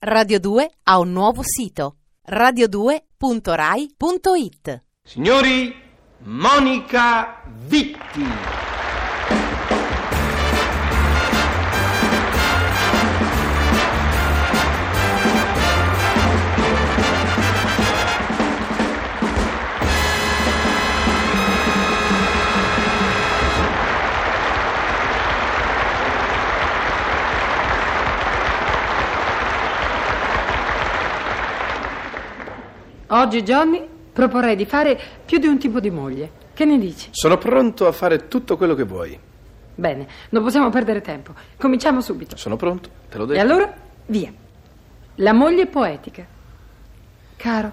Radio 2 ha un nuovo sito radio2.rai.it. Signori, Monica Vitti. Oggi, Johnny, proporrei di fare più di un tipo di moglie. Che ne dici? Sono pronto a fare tutto quello che vuoi. Bene, non possiamo perdere tempo. Cominciamo subito. Sono pronto, te l'ho detto. E allora, via. La moglie poetica. Caro,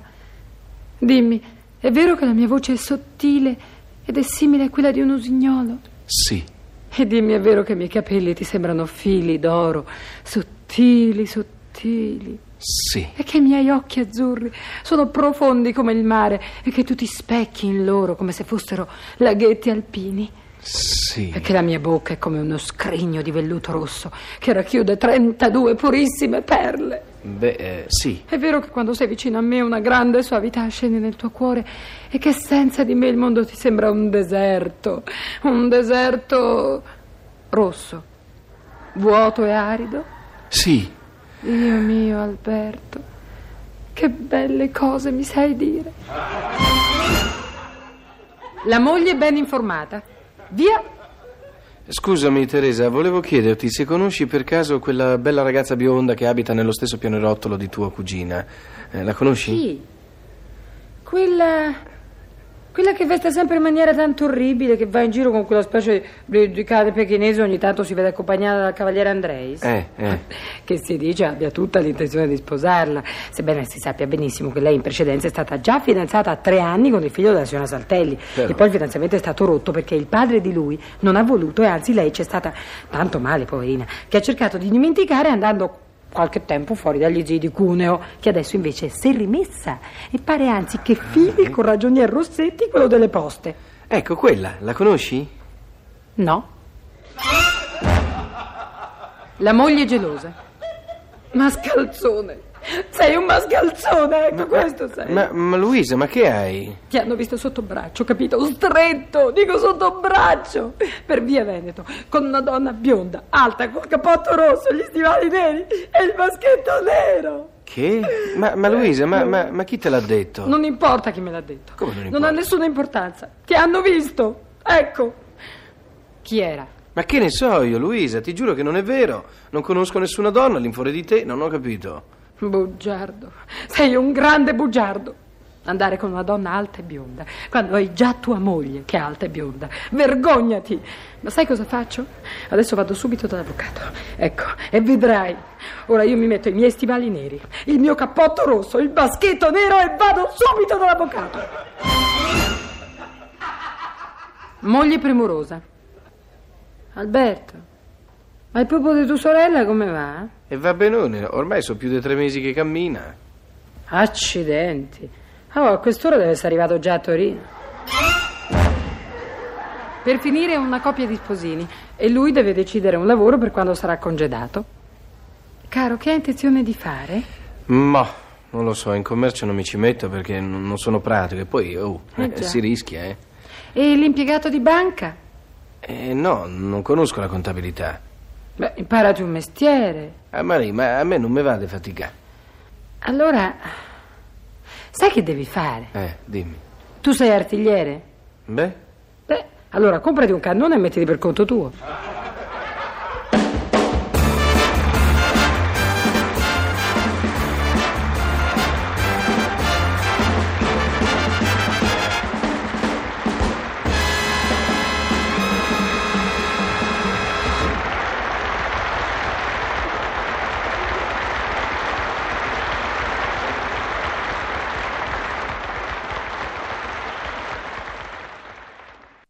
dimmi, è vero che la mia voce è sottile ed è simile a quella di un usignolo? Sì, E dimmi, è vero che i miei capelli ti sembrano fili d'oro, sottili, sottili. Sì. E che i miei occhi azzurri sono profondi come il mare e che tu ti specchi in loro come se fossero laghetti alpini. Sì. E che la mia bocca è come uno scrigno di velluto rosso che racchiude 32 purissime perle. Beh, eh, sì. È vero che quando sei vicino a me una grande suavità scende nel tuo cuore e che senza di me il mondo ti sembra un deserto, un deserto rosso, vuoto e arido. Sì. Dio mio, Alberto, che belle cose mi sai dire. La moglie è ben informata. Via. Scusami, Teresa, volevo chiederti se conosci per caso quella bella ragazza bionda che abita nello stesso pianerottolo di tua cugina. Eh, la conosci? Chi? Quella. Quella che veste sempre in maniera tanto orribile, che va in giro con quella specie di, di cane pechinese, ogni tanto si vede accompagnata dal cavaliere Andreis. Eh, eh. Che si dice abbia tutta l'intenzione di sposarla, sebbene si sappia benissimo che lei in precedenza è stata già fidanzata a tre anni con il figlio della signora Saltelli. Però- E poi il fidanzamento è stato rotto perché il padre di lui non ha voluto e anzi lei c'è stata tanto male, poverina, che ha cercato di dimenticare andando qualche tempo fuori dagli zii di Cuneo, che adesso invece si è rimessa e pare anzi che fili con ragionier Rossetti quello delle poste. Ecco, quella, la conosci? No. La moglie gelosa. Mascalzone. Sei un mascalzone, ecco questo sei. Ma, ma Luisa, ma che hai? Ti hanno visto sotto braccio, capito? Stretto, dico sotto braccio, per via Veneto, con una donna bionda, alta, col cappotto rosso, gli stivali neri e il baschetto nero. Che? Ma, ma Luisa, ma, ma- ma chi te l'ha detto? Non importa chi me l'ha detto. Come non Non importa? ha nessuna importanza. Ti hanno visto. Ecco. Chi era? Ma che ne so io, Luisa? Ti giuro che non è vero. Non conosco nessuna donna all'infuori di te, non ho capito. Bugiardo. Sei un grande bugiardo. Andare con una donna alta e bionda, quando hai già tua moglie che è alta e bionda. Vergognati! Ma sai cosa faccio? Adesso vado subito dall'avvocato. Ecco, e vedrai. Ora io mi metto i miei stivali neri, il mio cappotto rosso, il baschetto nero e vado subito dall'avvocato. Moglie premurosa. Alberto, ma il pupo di tua sorella come va? E va benone, ormai sono più di tre mesi che cammina. Accidenti. Oh, a quest'ora deve essere arrivato già a Torino. Per finire una coppia di sposini e lui deve decidere un lavoro per quando sarà congedato. Caro, che ha intenzione di fare? Ma, non lo so, in commercio non mi ci metto perché non sono pratico e poi, oh, Eh eh, si rischia, eh. E l'impiegato di banca? Eh, no, non conosco la contabilità. Beh, imparati un mestiere. Ah, Maria, ma a me non mi va di faticare. Allora, sai che devi fare? Eh, dimmi. Tu sei artigliere? Beh, Beh, allora comprati un cannone e mettiti per conto tuo.